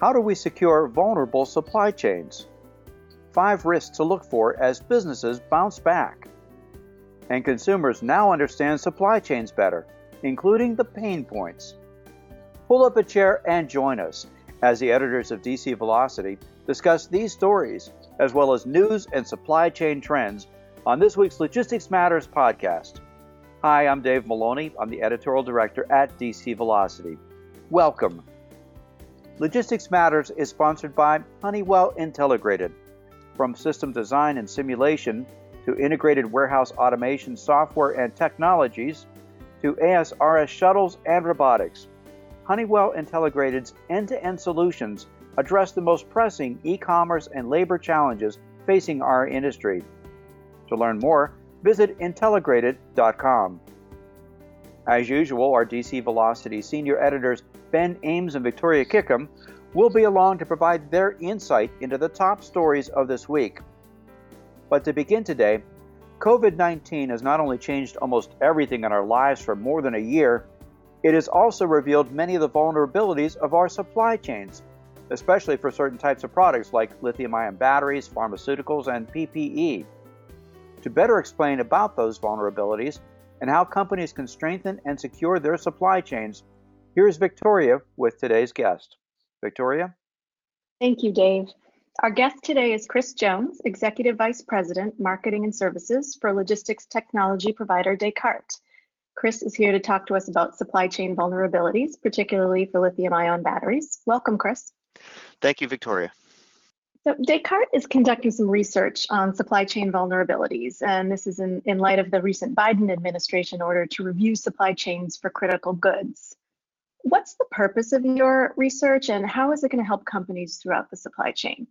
How do we secure vulnerable supply chains? Five risks to look for as businesses bounce back. And consumers now understand supply chains better, including the pain points. Pull up a chair and join us as the editors of DC Velocity discuss these stories as well as news and supply chain trends on this week's Logistics Matters podcast. Hi, I'm Dave Maloney. I'm the editorial director at DC Velocity. Welcome. Logistics Matters is sponsored by Honeywell Intelligrated. From system design and simulation to integrated warehouse automation software and technologies to ASRS shuttles and robotics, Honeywell Intelligrated's end to end solutions address the most pressing e commerce and labor challenges facing our industry. To learn more, visit intelligrated.com. As usual, our DC Velocity senior editors Ben Ames and Victoria Kickham will be along to provide their insight into the top stories of this week. But to begin today, COVID 19 has not only changed almost everything in our lives for more than a year, it has also revealed many of the vulnerabilities of our supply chains, especially for certain types of products like lithium ion batteries, pharmaceuticals, and PPE. To better explain about those vulnerabilities and how companies can strengthen and secure their supply chains, here's Victoria with today's guest. Victoria? Thank you, Dave. Our guest today is Chris Jones, Executive Vice President, Marketing and Services for logistics technology provider Descartes. Chris is here to talk to us about supply chain vulnerabilities, particularly for lithium ion batteries. Welcome, Chris. Thank you, Victoria. So Descartes is conducting some research on supply chain vulnerabilities, and this is in, in light of the recent Biden administration order to review supply chains for critical goods. What's the purpose of your research and how is it going to help companies throughout the supply chain?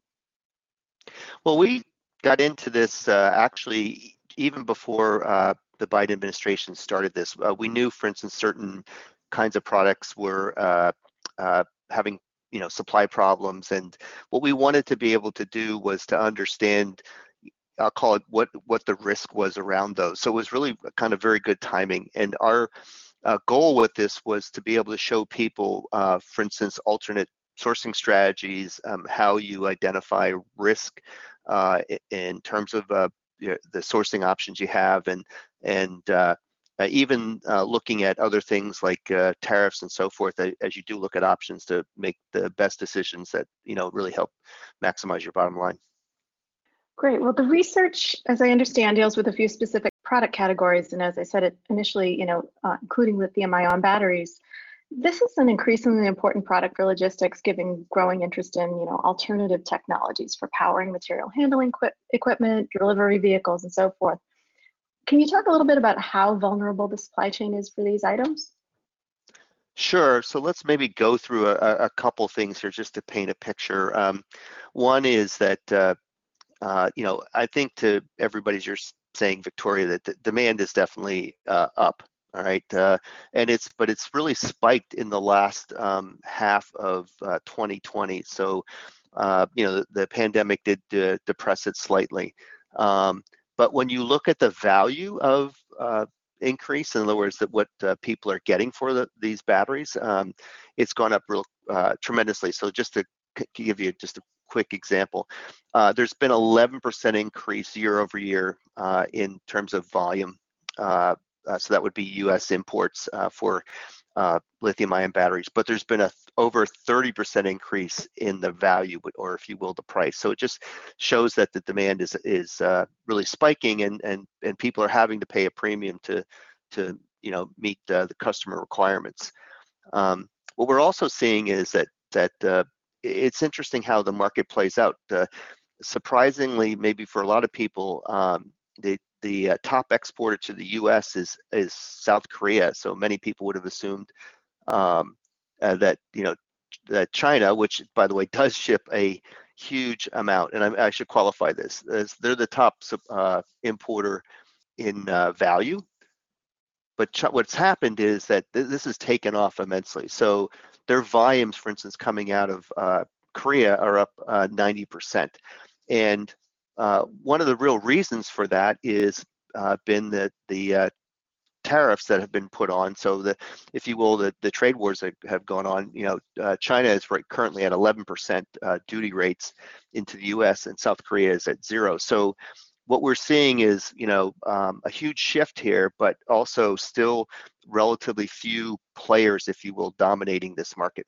Well, we got into this uh, actually even before uh, the Biden administration started this. Uh, we knew, for instance, certain kinds of products were uh, uh, having you know supply problems, and what we wanted to be able to do was to understand. I'll call it what what the risk was around those. So it was really kind of very good timing, and our uh, goal with this was to be able to show people, uh, for instance, alternate sourcing strategies, um, how you identify risk uh, in terms of uh, the sourcing options you have, and and uh, uh, even looking at other things like tariffs and so forth, as you do look at options to make the best decisions that you know really help maximize your bottom line. Great. Well, the research, as I understand, deals with a few specific product categories. And as I said it initially, you know, uh, including lithium ion batteries. This is an increasingly important product for logistics, given growing interest in, you know, alternative technologies for powering material handling equi equipment, delivery vehicles, and so forth. Can you talk a little bit about how vulnerable the supply chain is for these items? Sure. So let's maybe go through a, a couple things here just to paint a picture. Um, one is that uh, uh, you know I think to everybody's your saying, Victoria, that the demand is definitely uh, up. All right, uh, and it's but it's really spiked in the last um, half of uh, 2020. So, uh, you know, the, the, pandemic did uh, depress it slightly. Um, but when you look at the value of uh, increase, in other words, that what people are getting for the, these batteries, um, it's gone up real tremendously. So just to give you just a quick example. Uh, there's been 11% increase year over year uh, in terms of volume. Uh, uh so that would be U.S. imports uh, for uh, lithium-ion batteries. But there's been a over 30% increase in the value, or if you will, the price. So it just shows that the demand is is really spiking, and and and people are having to pay a premium to to you know meet the customer requirements. Um, what we're also seeing is that that it's interesting how the market plays out. Uh, surprisingly, maybe for a lot of people, um, the the uh, top exporter to the U.S. is is South Korea. So many people would have assumed um, uh, that you know that China, which by the way does ship a huge amount, and I, I should qualify this, they're the top uh, importer in uh, value. But ch- what's happened is that th- this has taken off immensely. So their volumes, for instance, coming out of uh, Korea are up uh, 90%. And uh, one of the real reasons for that is uh, been that the uh, tariffs that have been put on. So the, if you will, the, the trade wars that have gone on, you know, uh, China is right currently at 11% uh, duty rates into the U.S. and South Korea is at zero. So what we're seeing is, you know, um, a huge shift here, but also still relatively few players, if you will, dominating this market.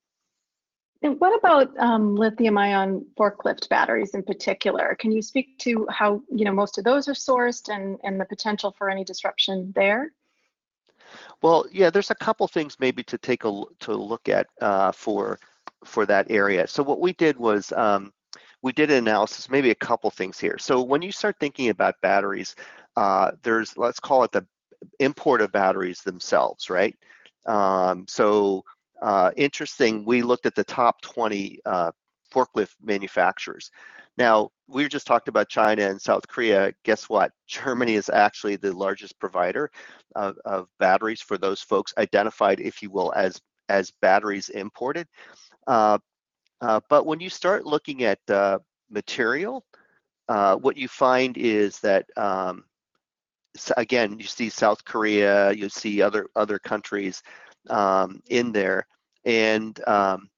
And what about um, lithium-ion forklift batteries in particular? Can you speak to how you know most of those are sourced and and the potential for any disruption there? Well, yeah, there's a couple things maybe to take a to look at uh, for for that area. So what we did was um, we did an analysis, maybe a couple things here. So when you start thinking about batteries, uh, there's let's call it the import of batteries themselves, right? Um, so uh, interesting, we looked at the top 20 uh, forklift manufacturers. Now, we just talked about China and South Korea. Guess what? Germany is actually the largest provider of, of batteries for those folks identified, if you will, as, as batteries imported. Uh, uh, but when you start looking at uh, material, uh, what you find is that um, again, you see South Korea, you see other other countries um, in there, and um,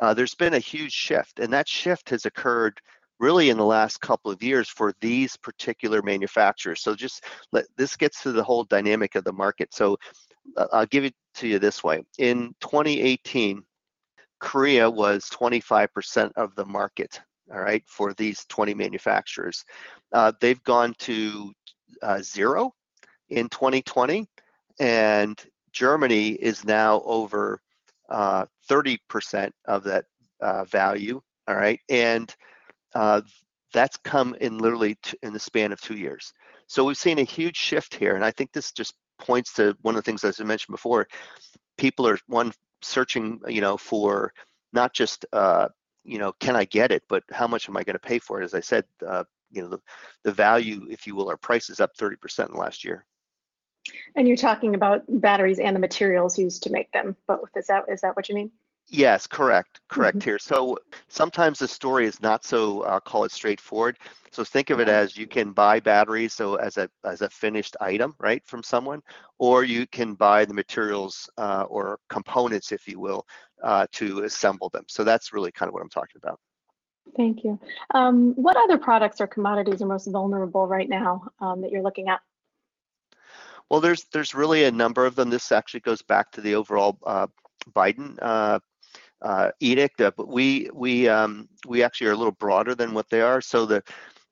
uh, there's been a huge shift, and that shift has occurred really in the last couple of years for these particular manufacturers. So just let this gets to the whole dynamic of the market. So uh, I'll give it to you this way: in 2018 Korea was 25% of the market, all right, for these 20 manufacturers. Uh, they've gone to uh, zero in 2020, and Germany is now over 30% uh, of that uh, value, all right, and uh, that's come in literally in the span of two years. So we've seen a huge shift here, and I think this just points to one of the things as I mentioned before. People are one searching, you know, for not just, uh, you know, can I get it, but how much am I going to pay for it? As I said, uh, you know, the, the value, if you will, our price is up 30% in last year. And you're talking about batteries and the materials used to make them both. Is that is that what you mean? Yes, correct, correct mm-hmm. here. So sometimes the story is not so, I'll call it straightforward. So think of it as you can buy batteries, so as a as a finished item, right, from someone, or you can buy the materials uh, or components, if you will, uh, to assemble them. So that's really kind of what I'm talking about. Thank you. Um, what other products or commodities are most vulnerable right now um, that you're looking at? Well, there's there's really a number of them. This actually goes back to the overall uh, Biden uh, uh, edict, uh, but we we um, we actually are a little broader than what they are. So the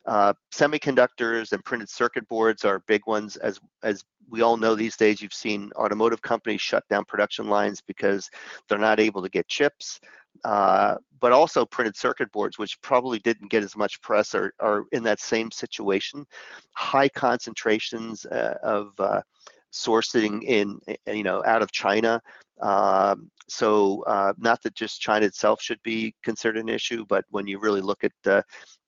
uh, semiconductors and printed circuit boards are big ones. As as we all know these days, you've seen automotive companies shut down production lines because they're not able to get chips. Uh, but also printed circuit boards, which probably didn't get as much press, are, are in that same situation. High concentrations uh, of uh, sourcing in, you know, out of China. Um, so uh, not that just China itself should be considered an issue, but when you really look at the,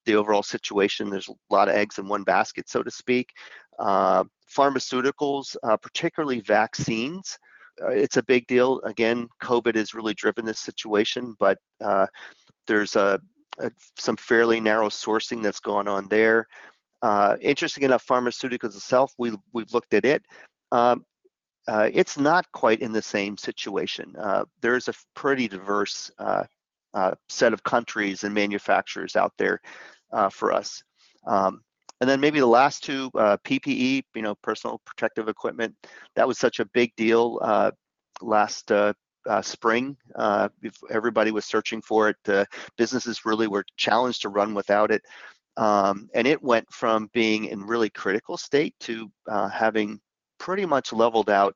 the overall situation, there's a lot of eggs in one basket, so to speak. Uh, pharmaceuticals, uh, particularly vaccines, uh, it's a big deal. Again, COVID has really driven this situation, but uh, there's a, a, some fairly narrow sourcing that's going on there. Uh, interesting enough, pharmaceuticals itself, we, we've looked at it. Um, uh, it's not quite in the same situation. Uh, there's a pretty diverse uh, uh set of countries and manufacturers out there uh, for us. Um, and then maybe the last two, uh, PPE, you know, personal protective equipment. That was such a big deal last spring. everybody was searching for it. businesses really were challenged to run without it. Um, and it went from being in really critical state to having pretty much leveled out.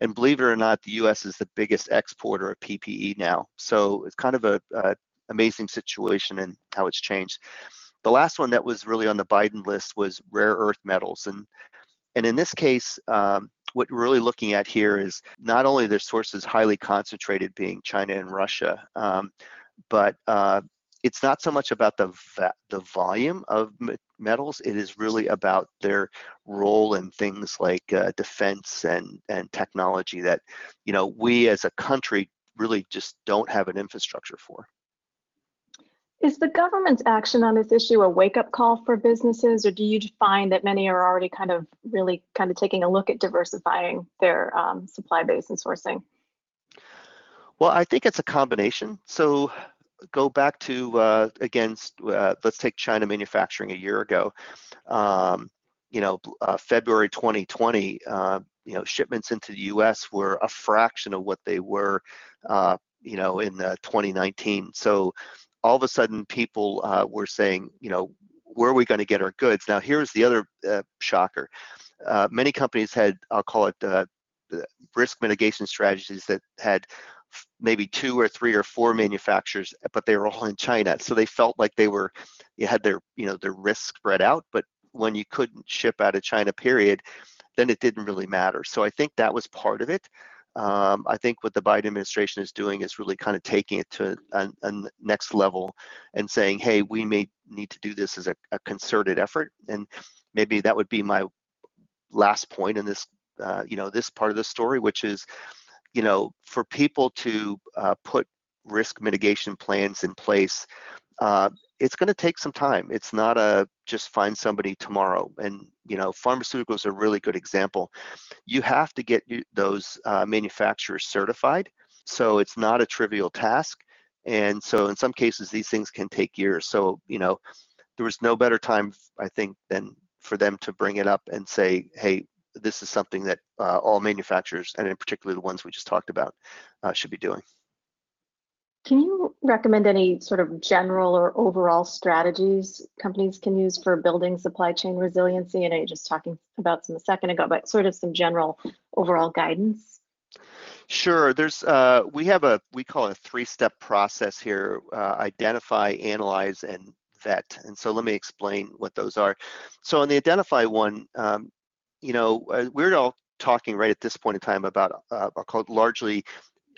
And believe it or not, the U.S. is the biggest exporter of PPE now. So it's kind of a, a amazing situation and how it's changed. The last one that was really on the Biden list was rare earth metals, and and in this case, um, what we're really looking at here is not only their sources highly concentrated, being China and Russia, um, but uh, it's not so much about the the volume of metals. It is really about their role in things like uh, defense and and technology that you know we as a country really just don't have an infrastructure for. Is the government's action on this issue a wake up call for businesses, or do you find that many are already kind of really kind of taking a look at diversifying their um, supply base and sourcing? Well, I think it's a combination. So go back to uh, again, uh, let's take China manufacturing a year ago. Um, you know, uh, February 2020, uh, you know, shipments into the U.S. were a fraction of what they were, uh, you know, in 2019. So all of a sudden people uh, were saying, you know, where are we going to get our goods? Now, here's the other uh, shocker. Uh, many companies had, I'll call it uh, risk mitigation strategies that had maybe two or three or four manufacturers, but they were all in China. So they felt like they were, you had their, you know, their risk spread out. But when you couldn't ship out of China, period, then it didn't really matter. So I think that was part of it. Um, I think what the Biden administration is doing is really kind of taking it to a, a next level and saying, hey, we may need to do this as a, a, concerted effort. And maybe that would be my last point in this, uh, you know, this part of the story, which is, you know, for people to uh, put risk mitigation plans in place, uh, it's going to take some time. It's not a just find somebody tomorrow. And you know, pharmaceuticals are a really good example. You have to get those uh, manufacturers certified, so it's not a trivial task. And so, in some cases, these things can take years. So, you know, there was no better time, I think, than for them to bring it up and say, "Hey, this is something that uh, all manufacturers, and in particular the ones we just talked about, uh, should be doing." Can you recommend any sort of general or overall strategies companies can use for building supply chain resiliency? And I know you're just talking about some a second ago, but sort of some general overall guidance. Sure. There's uh, we have a we call it a three-step process here: uh, identify, analyze, and vet. And so let me explain what those are. So on the identify one, um, you know, uh, we're all talking right at this point in time about uh, called largely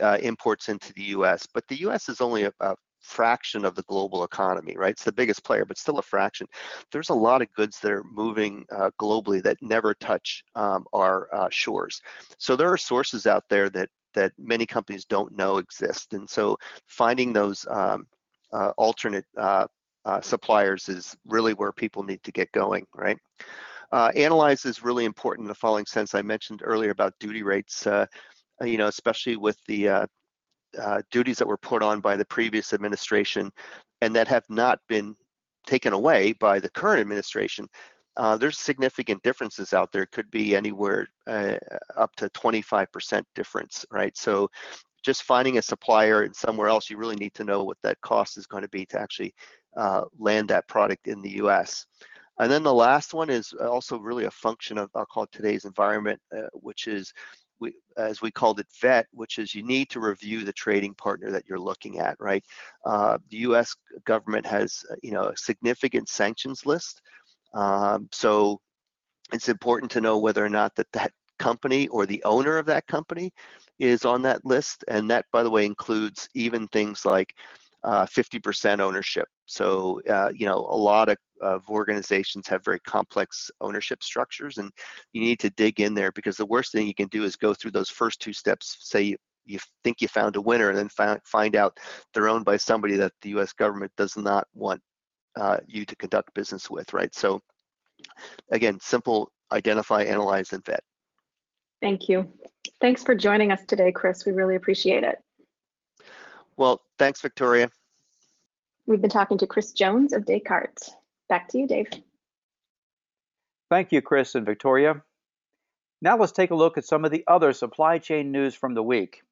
uh, imports into the U.S., but the U.S. is only a, a fraction of the global economy, right? It's the biggest player, but still a fraction. There's a lot of goods that are moving uh, globally that never touch um, our uh, shores. So there are sources out there that that many companies don't know exist, and so finding those um, uh, alternate uh, uh, suppliers is really where people need to get going, right? Uh, analyze is really important in the following sense. I mentioned earlier about duty rates. Uh, you know, especially with the uh, uh, duties that were put on by the previous administration and that have not been taken away by the current administration. Uh, there's significant differences out there. It could be anywhere uh, up to 25% difference, right? So just finding a supplier in somewhere else, you really need to know what that cost is going to be to actually uh, land that product in the US. And then the last one is also really a function of, I'll call it today's environment, which is we, as we called it, vet, which is you need to review the trading partner that you're looking at, right? Uh, the U.S. government has, uh, you know, a significant sanctions list, um, so it's important to know whether or not that that company or the owner of that company is on that list, and that, by the way, includes even things like 50% uh, ownership. So, uh, you know, a lot of, of organizations have very complex ownership structures, and you need to dig in there because the worst thing you can do is go through those first two steps. Say you, you think you found a winner, and then find, find out they're owned by somebody that the U.S. government does not want uh, you to conduct business with, right? So, again, simple: identify, analyze, and vet. Thank you. Thanks for joining us today, Chris. We really appreciate it. Well, thanks, Victoria. We've been talking to Chris Jones of Descartes. Back to you, Dave. Thank you, Chris and Victoria. Now let's take a look at some of the other supply chain news from the week.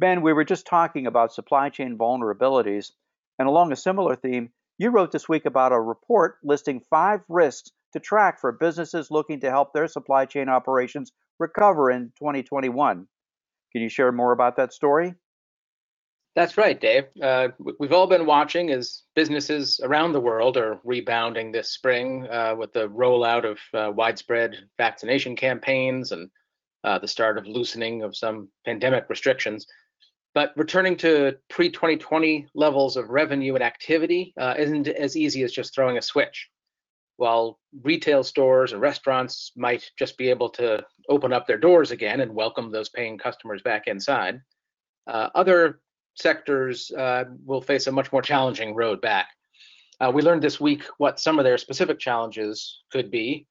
Ben, we were just talking about supply chain vulnerabilities, and along a similar theme, you wrote this week about a report listing five risks to track for businesses looking to help their supply chain operations recover in 2021. Can you share more about that story? That's right, Dave. Uh, we've all been watching as businesses around the world are rebounding this spring uh, with the rollout of uh, widespread vaccination campaigns and uh, the start of loosening of some pandemic restrictions. But returning to pre 2020 levels of revenue and activity uh, isn't as easy as just throwing a switch. While retail stores and restaurants might just be able to open up their doors again and welcome those paying customers back inside, uh, other sectors uh, will face a much more challenging road back. Uh, we learned this week what some of their specific challenges could be,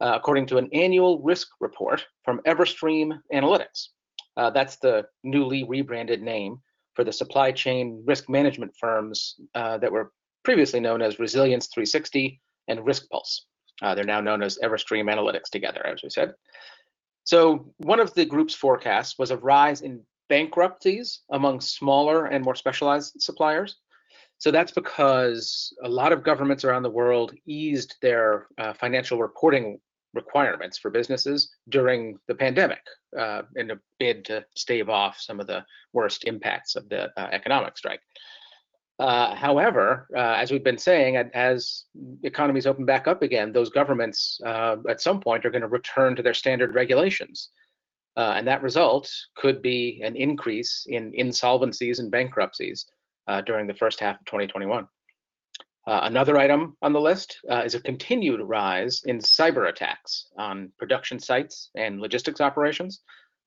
uh, according to an annual risk report from Everstream Analytics. Uh, that's the newly rebranded name for the supply chain risk management firms uh, that were previously known as Resilience 360 and RiskPulse. Uh, they're now known as Everstream Analytics together, as we said. So one of the group's forecasts was a rise in bankruptcies among smaller and more specialized suppliers. So that's because a lot of governments around the world eased their uh, financial reporting requirements for businesses during the pandemic uh, in a bid to stave off some of the worst impacts of the uh, economic strike. Uh, however, uh, as we've been saying, as economies open back up again, those governments uh, at some point are going to return to their standard regulations. Uh, and that result could be an increase in insolvencies and bankruptcies during the first half of 2021. Uh, another item on the list uh, is a continued rise in cyber attacks on production sites and logistics operations.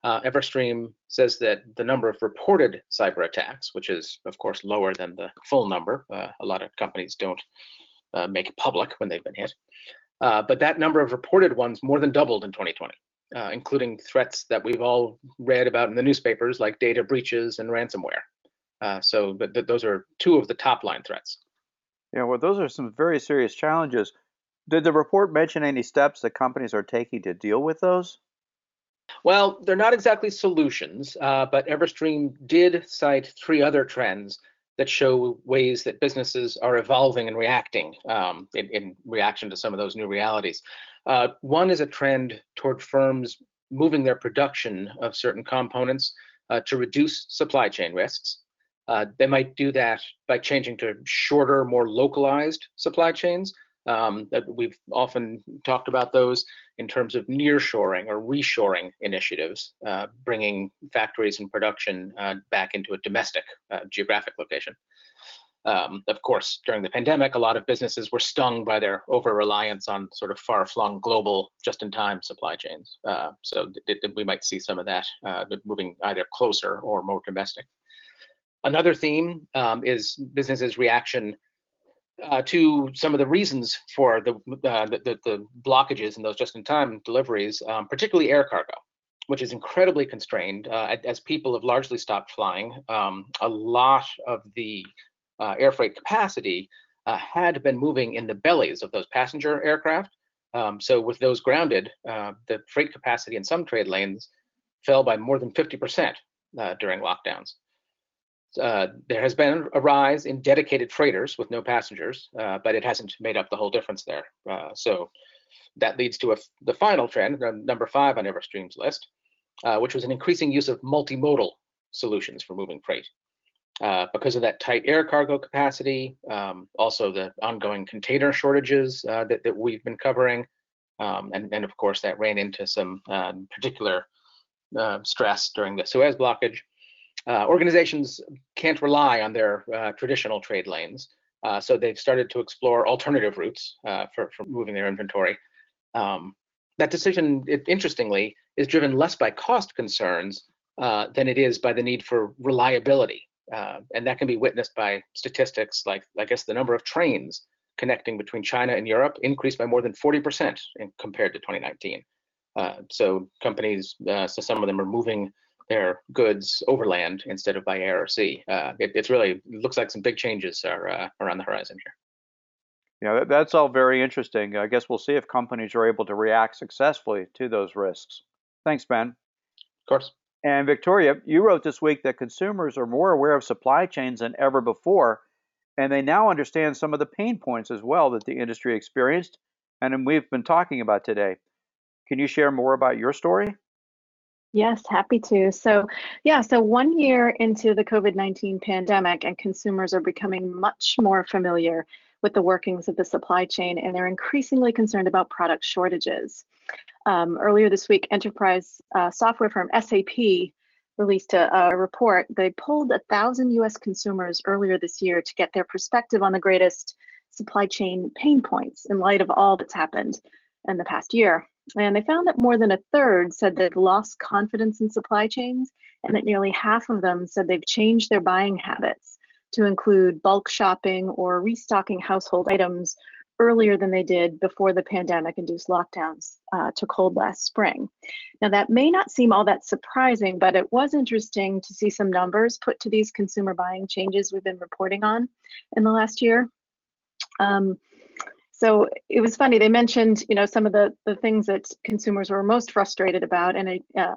Uh, Everstream says that the number of reported cyber attacks, which is of course lower than the full number, uh, a lot of companies don't uh, make public when they've been hit, uh, but that number of reported ones more than doubled in 2020, including threats that we've all read about in the newspapers like data breaches and ransomware. so th those are two of the top line threats. Yeah, well, those are some very serious challenges. Did the report mention any steps that companies are taking to deal with those? Well, they're not exactly solutions, uh, but Everstream did cite three other trends that show ways that businesses are evolving and reacting um, in, in, reaction to some of those new realities. Uh, one is a trend toward firms moving their production of certain components uh, to reduce supply chain risks. Uh, they might do that by changing to shorter, more localized supply chains. Um, we've often talked about those in terms of nearshoring or reshoring initiatives, uh, bringing factories and production uh, back into a domestic uh, geographic location. Um, of course, during the pandemic, a lot of businesses were stung by their over reliance on sort of far flung global just in time supply chains. Uh, so we might see some of that uh, moving either closer or more domestic. Another theme um, is businesses' reaction uh, to some of the reasons for the, uh, the, the, blockages in those just-in-time deliveries, um, particularly air cargo, which is incredibly constrained uh, as people have largely stopped flying. Um, a lot of the uh, air freight capacity uh, had been moving in the bellies of those passenger aircraft. Um, so with those grounded, uh, the freight capacity in some trade lanes fell by more than 50% during lockdowns uh, there has been a rise in dedicated freighters with no passengers, uh, but it hasn't made up the whole difference there. Uh, so that leads to a, the final trend, number five on Everstream's list, uh, which was an increasing use of multimodal solutions for moving freight. Uh, because of that tight air cargo capacity, um, also the ongoing container shortages that, that we've been covering, um, and, and of course that ran into some um, particular stress during the Suez blockage. Uh, organizations can't rely on their uh, traditional trade lanes. Uh, so they've started to explore alternative routes uh, for, for moving their inventory. Um, that decision, it, interestingly, is driven less by cost concerns uh, than it is by the need for reliability. Uh, and that can be witnessed by statistics like, I guess, the number of trains connecting between China and Europe increased by more than 40% in, compared to 2019. so companies, so some of them are moving their goods overland instead of by air or sea. Uh, it, it's really it looks like some big changes are, uh, are on the horizon here. Yeah, that's all very interesting. I guess we'll see if companies are able to react successfully to those risks. Thanks, Ben. Of course. And Victoria, you wrote this week that consumers are more aware of supply chains than ever before, and they now understand some of the pain points as well that the industry experienced and we've been talking about today. Can you share more about your story? Yes, happy to. So, yeah, so one year into the COVID 19 pandemic, and consumers are becoming much more familiar with the workings of the supply chain, and they're increasingly concerned about product shortages. Um, earlier this week, enterprise uh, software firm SAP released a, a report. They polled a thousand US consumers earlier this year to get their perspective on the greatest supply chain pain points in light of all that's happened in the past year. And they found that more than a third said they'd lost confidence in supply chains, and that nearly half of them said they've changed their buying habits to include bulk shopping or restocking household items earlier than they did before the pandemic induced lockdowns uh, took hold last spring. Now, that may not seem all that surprising, but it was interesting to see some numbers put to these consumer buying changes we've been reporting on in the last year. Um, so it was funny. They mentioned, you know, some of the the things that consumers were most frustrated about, and a uh,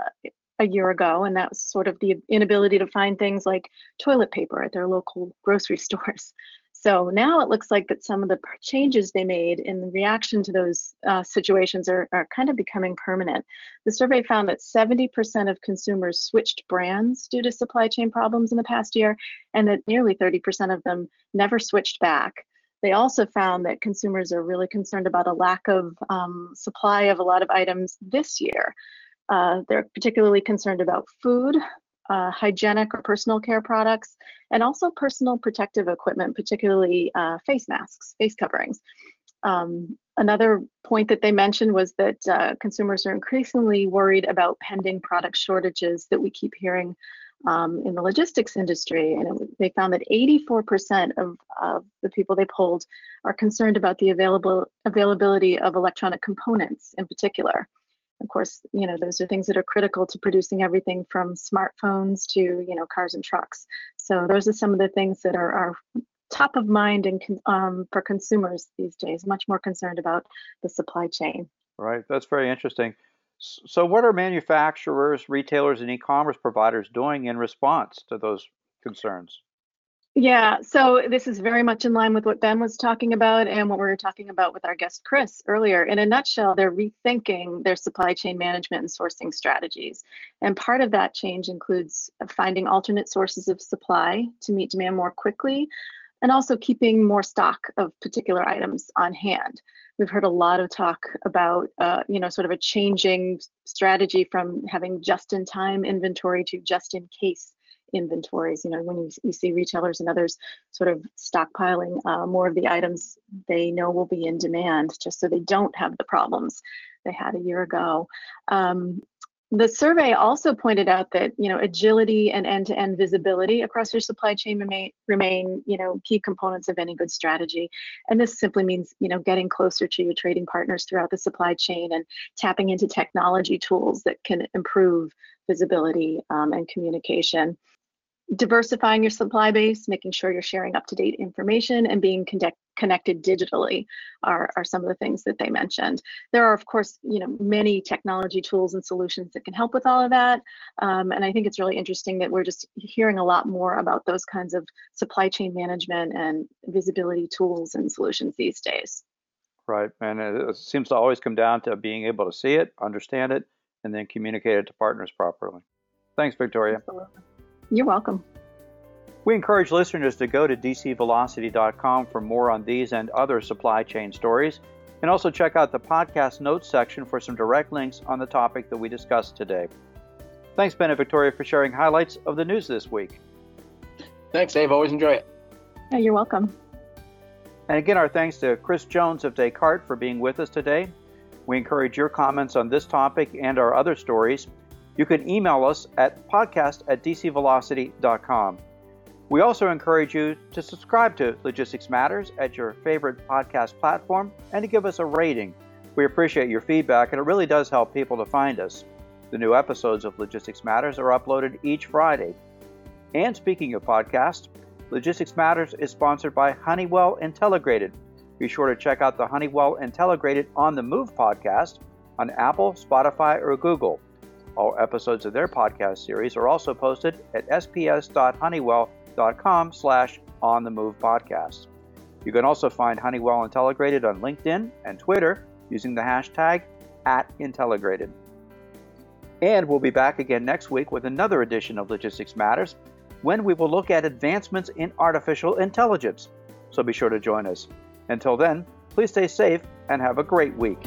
a year ago, and that was sort of the inability to find things like toilet paper at their local grocery stores. So now it looks like that some of the changes they made in reaction to those uh, situations are, are kind of becoming permanent. The survey found that 70% of consumers switched brands due to supply chain problems in the past year, and that nearly 30% of them never switched back. They also found that consumers are really concerned about a lack of um, supply of a lot of items this year. Uh, they're particularly concerned about food, uh, hygienic or personal care products, and also personal protective equipment, particularly uh, face masks, face coverings. Um, another point that they mentioned was that uh, consumers are increasingly worried about pending product shortages that we keep hearing um, in the logistics industry. And it, they found that 84% of, of the people they polled are concerned about the available availability of electronic components in particular. Of course, you know, those are things that are critical to producing everything from smartphones to, you know, cars and trucks. So those are some of the things that are, are top of mind and um, for consumers these days, much more concerned about the supply chain. Right, that's very interesting. So, what are manufacturers, retailers, and e commerce providers doing in response to those concerns? Yeah, so this is very much in line with what Ben was talking about and what we were talking about with our guest Chris earlier. In a nutshell, they're rethinking their supply chain management and sourcing strategies. And part of that change includes finding alternate sources of supply to meet demand more quickly and also keeping more stock of particular items on hand. We've heard a lot of talk about, uh, you know, sort of a changing strategy from having just-in-time inventory to just-in-case inventories. You know, when you, you see retailers and others sort of stockpiling uh, more of the items they know will be in demand, just so they don't have the problems they had a year ago. Um, the survey also pointed out that you know agility and end-to-end visibility across your supply chain remain, remain you know key components of any good strategy. And this simply means you know getting closer to your trading partners throughout the supply chain and tapping into technology tools that can improve visibility um, and communication diversifying your supply base, making sure you're sharing up-to-date information and being connect, connected digitally are, are some of the things that they mentioned. There are, of course, you know, many technology tools and solutions that can help with all of that. Um, and I think it's really interesting that we're just hearing a lot more about those kinds of supply chain management and visibility tools and solutions these days. Right, and it seems to always come down to being able to see it, understand it, and then communicate it to partners properly. Thanks, Victoria. Absolutely. You're welcome. We encourage listeners to go to dcvelocity.com for more on these and other supply chain stories, and also check out the podcast notes section for some direct links on the topic that we discussed today. Thanks, Ben and Victoria, for sharing highlights of the news this week. Thanks, Dave. Always enjoy it. Yeah, you're welcome. And again, our thanks to Chris Jones of Descartes for being with us today. We encourage your comments on this topic and our other stories you can email us at podcast at dcvelocity.com. We also encourage you to subscribe to Logistics Matters at your favorite podcast platform and to give us a rating. We appreciate your feedback, and it really does help people to find us. The new episodes of Logistics Matters are uploaded each Friday. And speaking of podcasts, Logistics Matters is sponsored by Honeywell Intelligrated. Be sure to check out the Honeywell Intelligrated on the Move podcast on Apple, Spotify, or Google. All episodes of their podcast series are also posted at sps.honeywell.com slash on the move podcast. You can also find Honeywell Intelligrated on LinkedIn and Twitter using the hashtag at Intelligrated. And we'll be back again next week with another edition of Logistics Matters when we will look at advancements in artificial intelligence. So be sure to join us. Until then, please stay safe and have a great week.